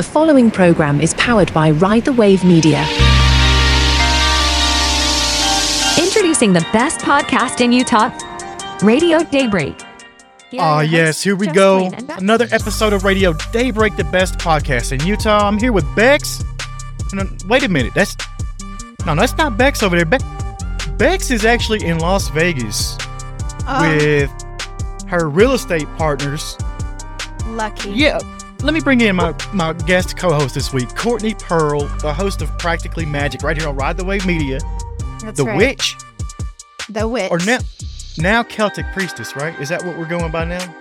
The following program is powered by Ride the Wave Media. Introducing the best podcast in Utah, Radio Daybreak. Ah, are yes, here we go. Another episode of Radio Daybreak, the best podcast in Utah. I'm here with Becks. No, wait a minute. That's no, that's not Becks over there. Be- Becks is actually in Las Vegas Oh, with her real estate partners. lucky. Yeah, let me bring in my, my guest co-host this week, Courtney Pearl, the host of Practically Magick, right here on Ride the Wave Media. That's the right. Witch, The witch. or now now Celtic Priestess, right? Is that what we're going by now?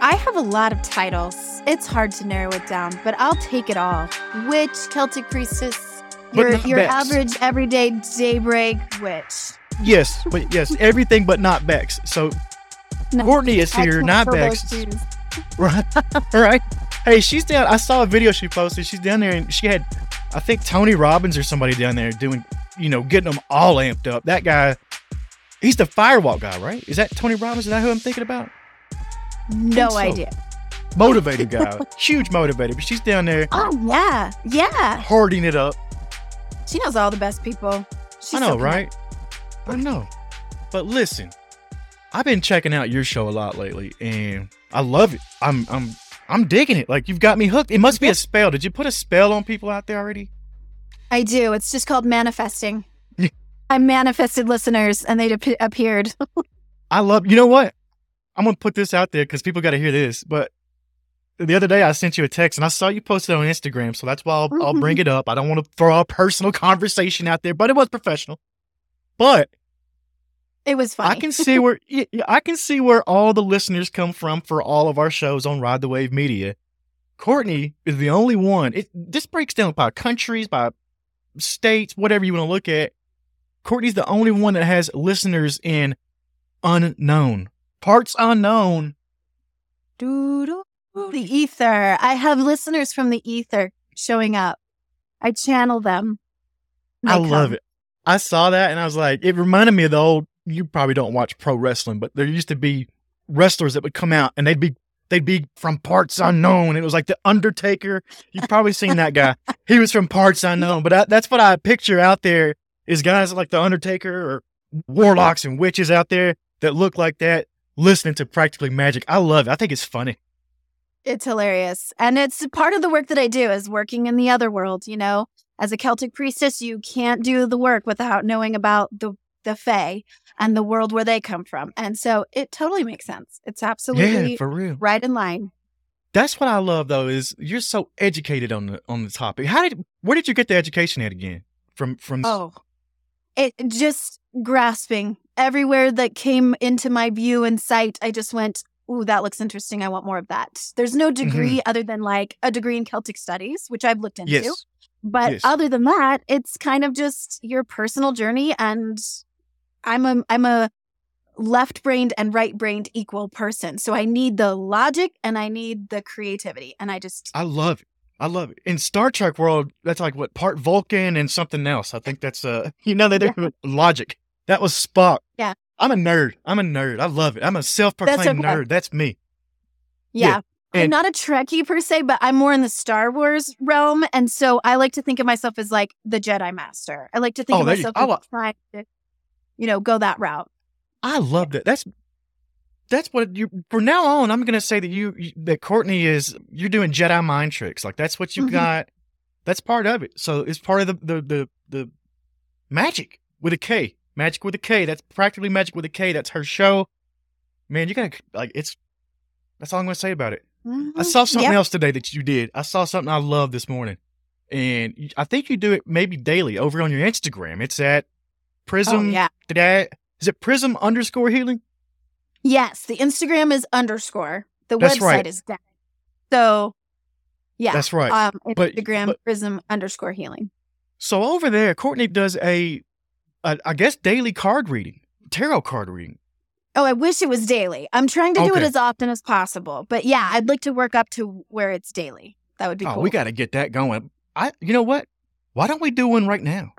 I have a lot of titles. It's hard to narrow it down, but I'll take it all. Witch, Celtic priestess, your your Becks. average everyday daybreak witch. Yes, but yes, everything but not Becks. So No, Courtney is here, not Becks. Right. right. Hey, she's down. I saw a video she posted. She's down there and she had, I think, Tony Robbins or somebody down there doing, you know, getting them all amped up. That guy, he's the firewalk guy, right? Is that Tony Robbins? Is that who I'm thinking about? No so. idea. Motivated guy. Huge motivator. But she's down there Oh yeah, yeah. hoarding it up. She knows all the best people. She's I know, so right? I know. But listen, I've been checking out your show a lot lately and I love it. I'm I'm I'm digging it. Like you've got me hooked. It must be a spell. Did you put a spell on people out there already? I do. It's just called manifesting. I manifested listeners, and they ap- appeared. I love. You know what? I'm gonna put this out there because people got to hear this. But the other day I sent you a text and I saw you posted on Instagram, so that's why I'll, I'll bring mm-hmm. it up. I don't want to throw a personal conversation out there, but it was professional. But It was funny. I can see where I can see where all the listeners come from for all of our shows on Ride the Wave Media. Courtney is the only one. It this breaks down by countries, by states, whatever you want to look at. Courtney's the only one that has listeners in unknown parts unknown. Doo-doo. The ether. I have listeners from the ether showing up. I channel them. I love it. I saw that and I was like, it reminded me of the old. You probably don't watch pro wrestling, but there used to be wrestlers that would come out and they'd be they'd be from parts unknown. It was like the Undertaker. You've probably seen that guy. He was from parts unknown, but I, that's what I picture out there is guys like the Undertaker or warlocks and witches out there that look like that, listening to practically magick. I love it. I think it's funny. It's hilarious. And it's part of the work that I do is working in the other world, you know. As a Celtic priestess, you can't do the work without knowing about the the Fae and the world where they come from. And so it totally makes sense. It's absolutely Yeah, for real. right in line. That's what I love though is you're so educated on the on the topic. How did where did you get the education at again? From from Oh, it just grasping everywhere that came into my view and sight. I just went, "Ooh, that looks interesting. I want more of that." There's no mm-hmm. degree other than like a degree in Celtic studies, which I've looked into. yes. But yes. other than that, it's kind of just your personal journey. And I'm a I'm a left brained and right brained equal person, so I need the logic and I need the creativity, and I just I love it. I love it. In Star Trek world, that's like what part Vulcan and something else. I think that's uh you know they they're logic. That was Spock. Yeah. I'm a nerd. I'm a nerd. I love it. I'm a self-proclaimed okay. nerd. That's me. Yeah. Yeah, I'm not a Trekkie per se, but I'm more in the Star Wars realm. And so I like to think of myself as like the Jedi Master. I like to think Oh, of you- myself I as wa- trying to, you know, go that route. I love that. That's that's what you from now on. I'm gonna say that you that Courtney is you're doing Jedi mind tricks. Like that's what you Mhm. got. That's part of it. So it's part of the the the the magic with a K. Magic with a K. That's practically magic with a K. That's her show. Man, you gotta like it's. That's all I'm gonna say about it. I Mhm. saw something Yep. else today that you did. I saw something I love this morning, and I think you do it maybe daily over on your Instagram. It's at Prism. Oh, yeah. That is it. Prism underscore healing. Yes. The Instagram is underscore. The That's website right. is down. So, yeah. That's right. Um, But- Instagram but- prism underscore healing. So over there, Courtney does a, a I guess, daily card reading, tarot card reading. Oh, I wish it was daily. I'm trying to do it as often as possible. But yeah, I'd like to work up to where it's daily. That would be Oh, cool. we got to get that going. I, you know what? Why don't we do one right now?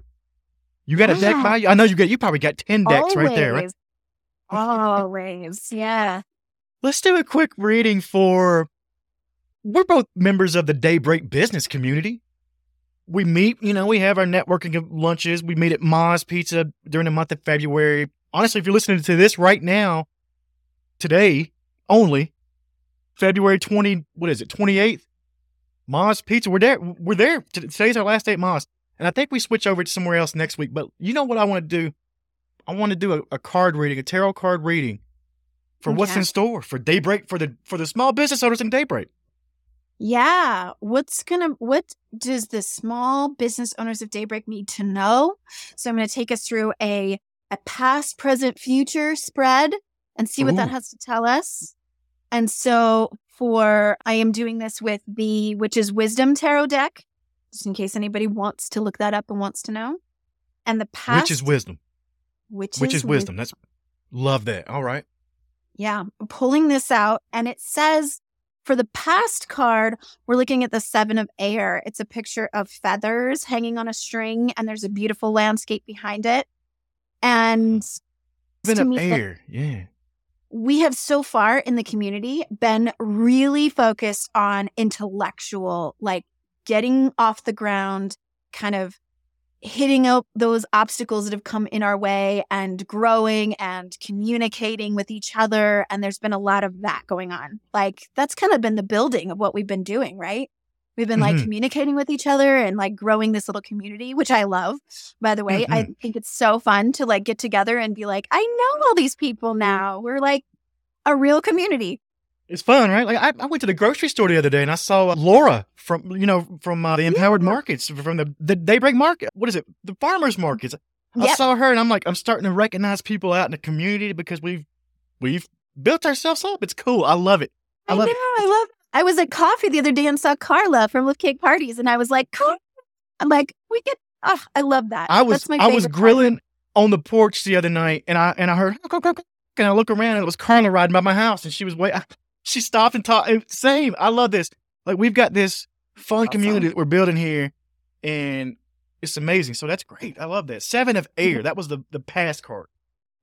You got a deck by you? I know you got. You probably got ten decks right there. Right? Always. Always. Yeah. Let's do a quick reading for we're both members of the Daybreak business community. We meet, you know, we have our networking lunches. We meet at Ma's Pizza during the month of February. Honestly, if you're listening to this right now, today only, February 20, what is it, 28th? Ma's Pizza. We're there. We're there. Today's our last day at Ma's. And I think we switch over to somewhere else next week. But you know what I want to do? I want to do a, a card reading, a tarot card reading for Okay. what's in store for Daybreak for the for the small business owners in Daybreak. Yeah. What's gonna what does the small business owners of Daybreak need to know? So I'm gonna take us through a a past, present, future spread and see what that has to tell us. And so for I am doing this with the Witch's Wisdom Tarot deck, just in case anybody wants to look that up and wants to know. And the past Which is wisdom. which, Which is wis- wisdom. That's love that. All right. Yeah, I'm pulling this out, and it says for the past card, we're looking at the Seven of Air. It's a picture of feathers hanging on a string, and there's a beautiful landscape behind it. And Even to up me, like, air. Yeah. we have so far in the community been really focused on intellectual, like getting off the ground, kind of hitting up those obstacles that have come in our way and growing and communicating with each other. And there's been a lot of that going on. Like that's kind of been the building of what we've been doing, right? We've been like Mhm. communicating with each other and like growing this little community, which I love. By the way, I think it's so fun to like get together and be like, I know all these people now. We're like a real community. It's fun, right? Like I, I went to the grocery store the other day and I saw uh, Laura from you know from uh, the Empowered Markets from the the Daybreak Market. What is it? The farmers markets. I saw her and I'm like I'm starting to recognize people out in the community because we've we've built ourselves up. It's cool. I love it. I I, love know. it. I love. I was at coffee the other day and saw Carla from Lift Cake Parties, and I was like, "Cool." I'm like, we get. Oh, I love that. I was That's my I was favorite part. grilling on the porch the other night and I and I heard and I look around and it was Carla riding by my house and she was wait she stopped and talked same I love this like we've got this fun community that we're building here and it's amazing so that's great I love that seven of air that was the the past card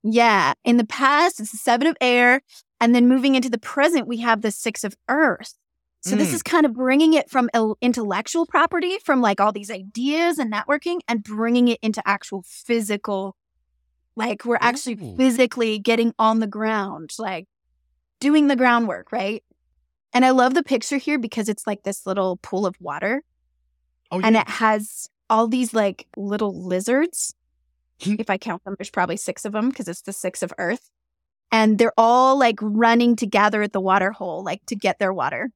Yeah. In the past, it's the seven of air. And then moving into the present, we have the six of earth. So this Mm. is kind of bringing it from el- intellectual property, from like all these ideas and networking, and bringing it into actual physical. Like we're actually Ooh. physically getting on the ground, like doing the groundwork, right? And I love the picture here because it's like this little pool of water oh and it has all these like little lizards. Hmm. if I count them, there's probably six of them because it's the six of Earth. And they're all like running to gather at the water hole, like to get their water.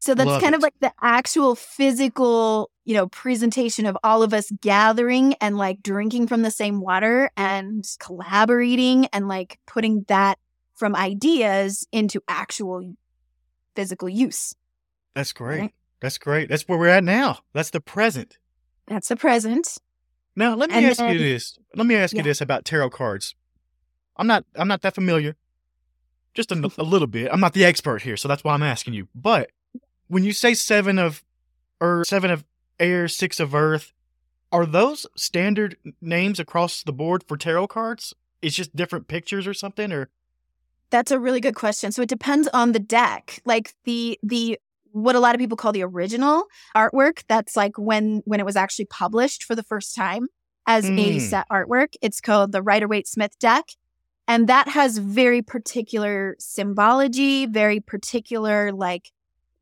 So that's Love kind of like the actual physical, you know, presentation of all of us gathering and like drinking from the same water and collaborating and like putting that from ideas into actual physical use. that's great Right. that's great that's where we're at now that's the present That's the present. Now let me And ask you this. Let me ask you this about tarot cards. I'm not I'm not that familiar. Just a, a little bit. I'm not the expert here, so that's why I'm asking you. But when you say seven of or seven of air, six of earth, are those standard names across the board for tarot cards? It's just different pictures or something, or That's a really good question. So it depends on the deck. Like the the what a lot of people call the original artwork, that's like when when it was actually published for the first time as a Mm. set artwork. It's called the Rider Waite Smith deck. And that has very particular symbology, very particular like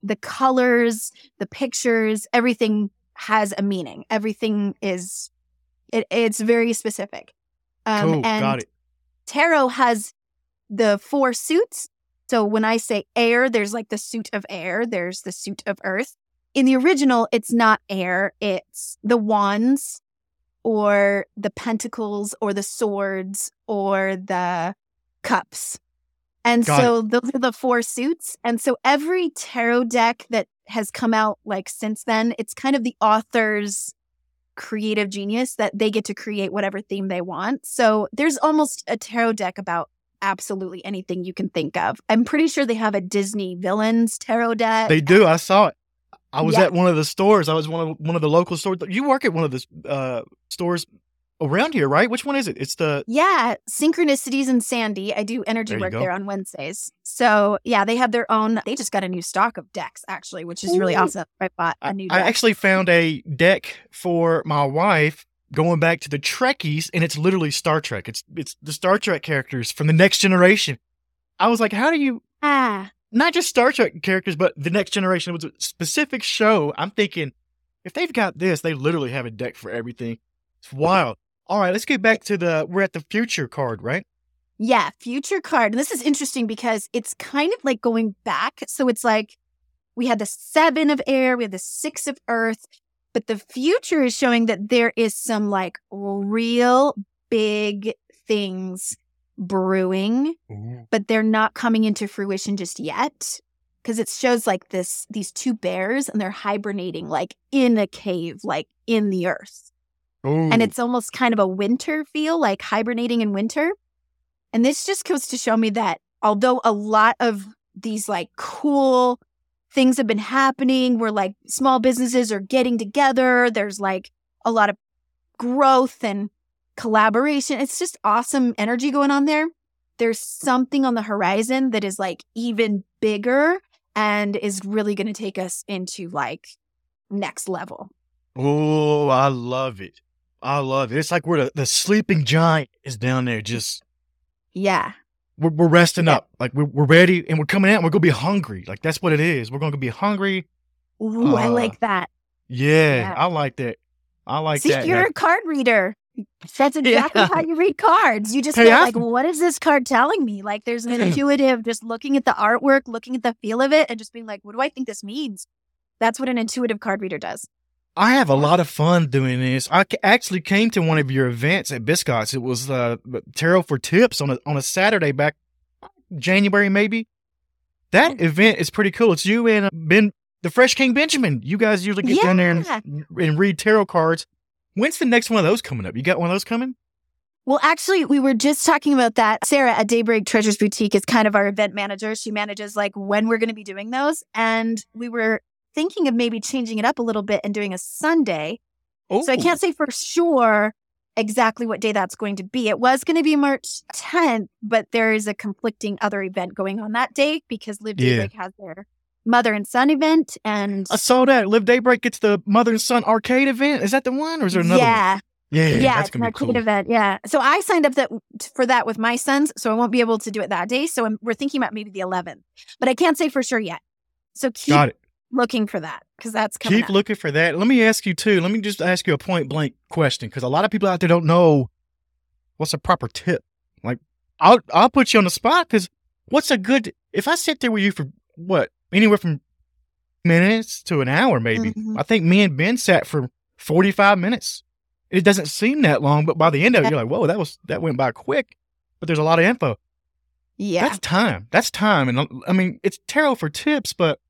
the colors, the pictures, everything has a meaning. Everything is it, it's very specific. Um, cool, and got it. tarot has the four suits. So when I say air, there's like the suit of air, there's the suit of earth. In the original, it's not air, it's the wands or the pentacles or the swords or the cups. And Got so those are the four suits. And so every tarot deck that has come out like since then, it's kind of the author's creative genius that they get to create whatever theme they want. So there's almost a tarot deck about absolutely anything you can think of. I'm pretty sure they have a Disney villains tarot deck. They do. I saw it. I was Yeah. at one of the stores. I was one of one of the local stores. You work at one of the uh, stores around here, right? Which one is it? It's the Yeah, Synchronicities and Sandy. I do energy There work go. there on Wednesdays. So yeah, they have their own. They just got a new stock of decks actually, which is really Ooh. awesome. I bought a new I deck. actually found a deck for my wife going back to the Trekkies, and it's literally Star Trek. It's it's the Star Trek characters from the next generation. I was like, how do you ah, not just Star Trek characters, but the next generation? It was a specific show. I'm thinking if they've got this, they literally have a deck for everything. It's wild. All right, let's get back to the we're at the future card, right? yeah, future card. And this is interesting because it's kind of like going back. So it's like we had the seven of air, we had the six of earth, but the future is showing that there is some like real big things brewing mm. but they're not coming into fruition just yet because it shows like this these two bears and they're hibernating like in a cave like in the earth. And it's almost kind of a winter feel like hibernating in winter. And this just goes to show me that although a lot of these like cool things have been happening where like small businesses are getting together there's like a lot of growth and collaboration it's just awesome energy going on there there's something on the horizon that is like even bigger and is really going to take us into like next level. Oh, I love it. I love it. It's like where the, the sleeping giant is down there. Just Yeah. We're, we're resting Yeah. up. Like we're, we're ready and we're coming out. And we're gonna be hungry. Like that's what it is. We're gonna be hungry. Ooh, I Uh, like that. Yeah, Yeah. I like that. I like See, that. you're Now, a card reader. That's exactly Yeah. how you read cards. You just Hey, I- like, what is this card telling me? Like, there's an intuitive, just looking at the artwork, looking at the feel of it, and just being like, what do I think this means? That's what an intuitive card reader does. I have a lot of fun doing this. I actually came to one of your events at Biscott's. It was uh, Tarot for Tips on a on a Saturday back January maybe. That event is pretty cool. It's you and uh, Ben, the Fresh King Benjamin. You guys usually get down there and, and read tarot cards. When's the next one of those coming up? You got one of those coming? Well, actually, we were just talking about that. Sarah at Daybreak Treasures Boutique is kind of our event manager. She manages like when we're going to be doing those. And we were thinking of maybe changing it up a little bit and doing a Sunday. Oh, So I can't oh. say for sure exactly what day that's going to be. It was going to be March 10th, but there is a conflicting other event going on that day because Live Yeah. Daybreak has their mother and son event. And I saw that. Live Daybreak gets the Mother and Son arcade event. Is that the one, or is there another? one? yeah, Yeah, yeah, that's it's an be cool. arcade event. Yeah. So I signed up that for that with my sons, so I won't be able to do it that day. So I'm, we're thinking about maybe the 11th, but I can't say for sure yet. So keep Got it. Looking for that because that's coming Keep up. looking for that. Let me ask you too. Let me just ask you a point blank question because a lot of people out there don't know what's a proper tip. Like, I'll I'll put you on the spot because what's a good if I sit there with you for what anywhere from minutes to an hour maybe. Mhm. I think me and Ben sat for forty five minutes. It doesn't seem that long, but by the end of it, you're like, whoa, that was that went by quick. But there's a lot of info. yeah. That's time. That's time. And uh, I mean, it's tarot for tips, but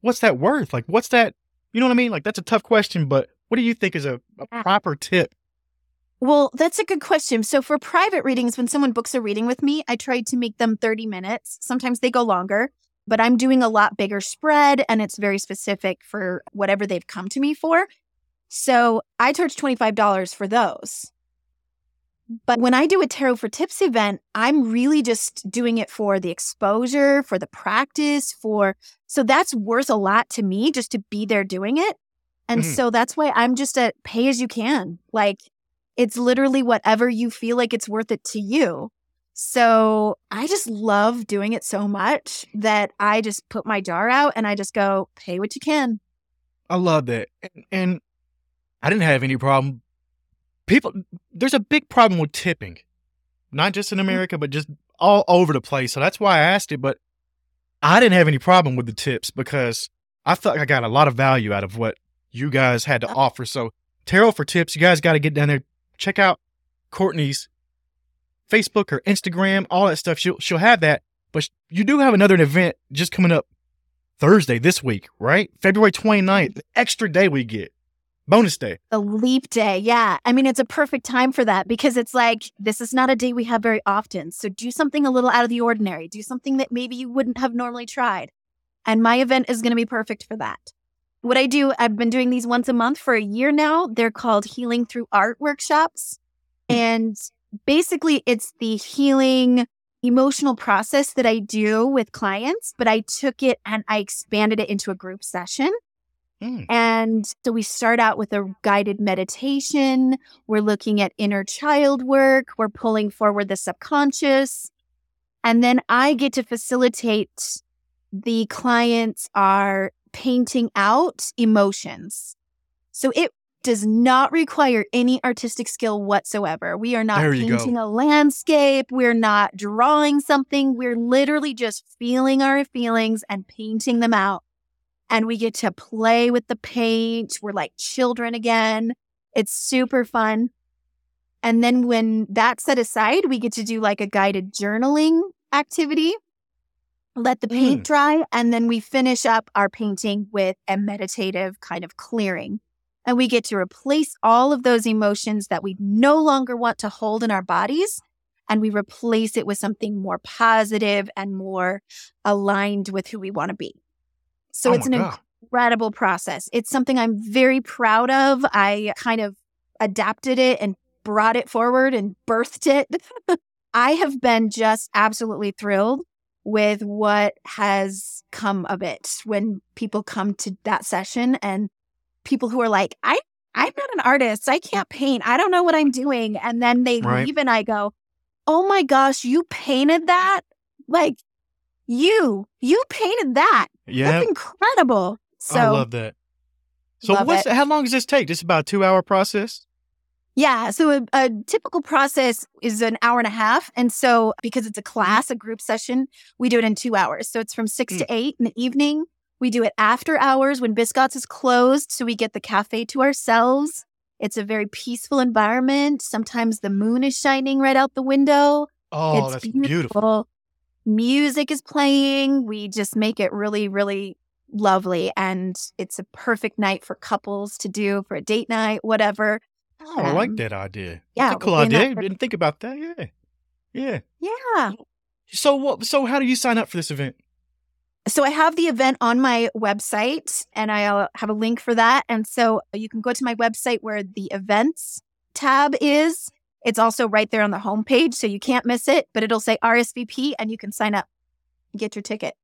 what's that worth? Like, what's that? You know what I mean? Like, that's a tough question, but what do you think is a, a Ah. proper tip? Well, that's a good question. So for private readings, when someone books a reading with me, I try to make them 30 minutes. Sometimes they go longer, but I'm doing a lot bigger spread and it's very specific for whatever they've come to me for. So I charge $25 for those. But when I do a Tarot for Tips event, I'm really just doing it for the exposure, for the practice, for so that's worth a lot to me just to be there doing it. And Mhm. so that's why I'm just at pay as you can. Like it's literally whatever you feel like it's worth it to you. So I just love doing it so much that I just put my jar out and I just go, pay what you can. I love that. And, and I didn't have any problem. People, there's a big problem with tipping, not just in Mm-hmm. America, but just all over the place. So that's why I asked it. But I didn't have any problem with the tips because I felt like I got a lot of value out of what you guys had to Oh. offer. So, Tarot for tips, you guys got to get down there, check out Courtney's Facebook or Instagram, all that stuff. She'll she'll have that. But you do have another event just coming up Thursday this week, right? February 29th, the extra day we get. Bonus day. The leap day. Yeah. I mean, it's a perfect time for that because it's like, this is not a day we have very often. So do something a little out of the ordinary. Do something that maybe you wouldn't have normally tried. And my event is going to be perfect for that. What I do, I've been doing these once a month for a year now. They're called Healing Through Art workshops. Hmm. And basically, it's the healing emotional process that I do with clients, but I took it and I expanded it into a group session. Mm. And so we start out with a guided meditation. We're looking at inner child work. We're pulling forward the subconscious. And then I get to facilitate the clients are painting out emotions. So it does not require any artistic skill whatsoever. We are not you go. painting a landscape. We're not drawing something. We're literally just feeling our feelings and painting them out. And we get to play with the paint. We're like children again. It's super fun. And then when that's set aside, we get to do like a guided journaling activity. Let the paint Mm. dry. And then we finish up our painting with a meditative kind of clearing. And we get to replace all of those emotions that we no longer want to hold in our bodies. And we replace it with something more positive and more aligned with who we want to be. So Oh it's an God. incredible process. It's something I'm very proud of. I kind of adapted it and brought it forward and birthed it. I have been just absolutely thrilled with what has come of it when people come to that session and people who are like, I I'm not an artist. I can't paint. I don't know what I'm doing. And then they Right. leave and I go, Oh my gosh, you painted that? Like you, you painted that. Yeah, That's incredible. So I love that. So love what's it. how long does this take? Just about a two hour process? Yeah. So a, a typical process is an hour and a half. And so because it's a mm-hmm. class, a group session, we do it in two hours. So it's from six mm. to eight in the evening. We do it after hours when Biscott's is closed. So we get the cafe to ourselves. It's a very peaceful environment. Sometimes the moon is shining right out the window. Oh, it's that's beautiful. beautiful. Music is playing. We just make it really, really lovely. And it's a perfect night for couples to do for a date night, whatever. Oh, I like Um, that idea. yeah, cool we're in that idea. Didn't think about that. Yeah. Yeah. Yeah. So what so how do you sign up for this event? So I have the event on my website and I'll have a link for that. And so you can go to my website where the events tab is. It's also right there on the homepage. So you can't miss it, but it'll say RSVP and you can sign up, get your ticket.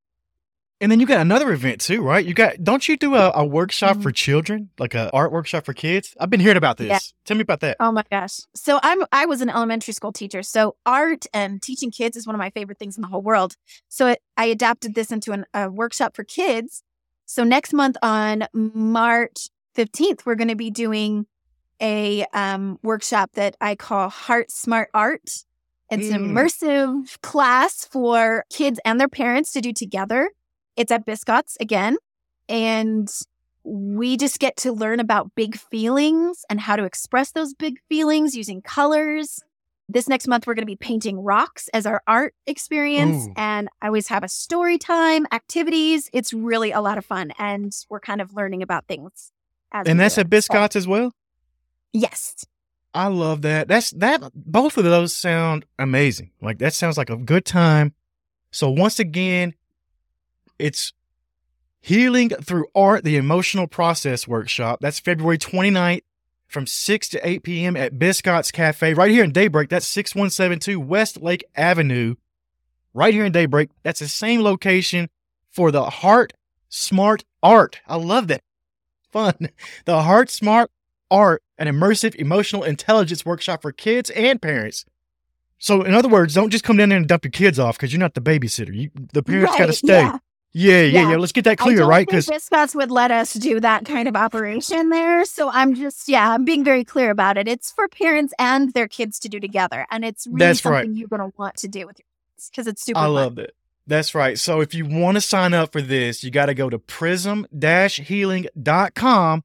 And then you got another event too, right? You got don't you do a, a workshop Mhm. for children? Like a art workshop for kids? I've been hearing about this. Yeah. Tell me about that. Oh my gosh. So I'm I was an elementary school teacher. So art and teaching kids is one of my favorite things in the whole world. So it, I adapted this into an, a workshop for kids. So next month on March 15th, we're going to be doing a um, workshop that I call Heart Smart Art. It's an Mm. immersive class for kids and their parents to do together. It's at Biscott's again. And we just get to learn about big feelings and how to express those big feelings using colors. This next month, we're going to be painting rocks as our art experience. Ooh. And I always have a story time, activities. It's really a lot of fun. And we're kind of learning about things. As And that's at it. Biscott's as well? Yes. I love that. That's that both of those sound amazing. Like that sounds like a good time. So once again, it's Healing Through Art, the Emotional Process Workshop. That's February 29th from 6 to 8 p.m. at Biscott's Cafe right here in Daybreak. That's 6172 West Lake Avenue. Right here in Daybreak. That's the same location for the Heart Smart Art. I love that. Fun. The Heart Smart Art, an immersive emotional intelligence workshop for kids and parents. So, in other words, don't just come down there and dump your kids off because you're not the babysitter. You, the parents got to stay. yeah. Yeah, yeah, yeah, Yeah. Let's get that clear, right? Because Biscott's would let us do that kind of operation there. So I'm just, yeah, I'm being very clear about it. It's for parents and their kids to do together. And it's really That's right. something you're going to want to do with your kids because it's super I fun. love that. That's right. So, if you want to sign up for this, you got to go to prism healing.com.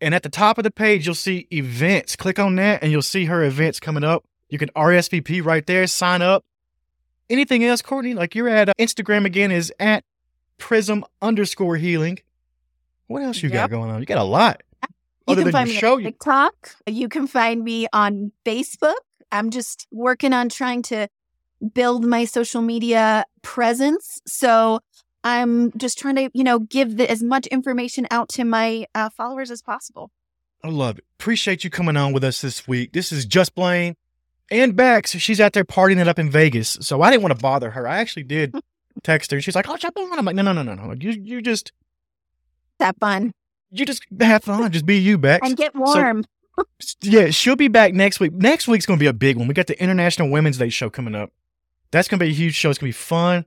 And at the top of the page, you'll see events. Click on that and you'll see her events coming up. You can RSVP right there, sign up. Anything else, Courtney? Like you're at uh, Instagram again is at prism underscore healing. What else you got going on? You got a lot. You Other can than find me show, on you- TikTok. You can find me on Facebook. I'm just working on trying to build my social media presence. So I'm just trying to, you know, give the, as much information out to my uh, followers as possible. I love it. Appreciate you coming on with us this week. This is Just Blaine. And Becks, she's out there partying it up in Vegas. So I didn't want to bother her. I actually did text her. She's like, "Oh, shut on." I'm like, "No, no, no, no, no. You, you just, That fun you just have fun. Just be you, Becks." and get warm. yeah, she'll be back next week. Next week's gonna be a big one. We got the International Women's Day show coming up. That's gonna be a huge show. It's gonna be fun.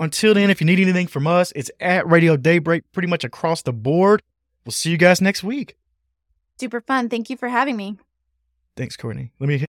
Until then, if you need anything from us, it's at Radio Daybreak, pretty much across the board. We'll see you guys next week. Super fun. Thank you for having me. Thanks, Courtney. Let me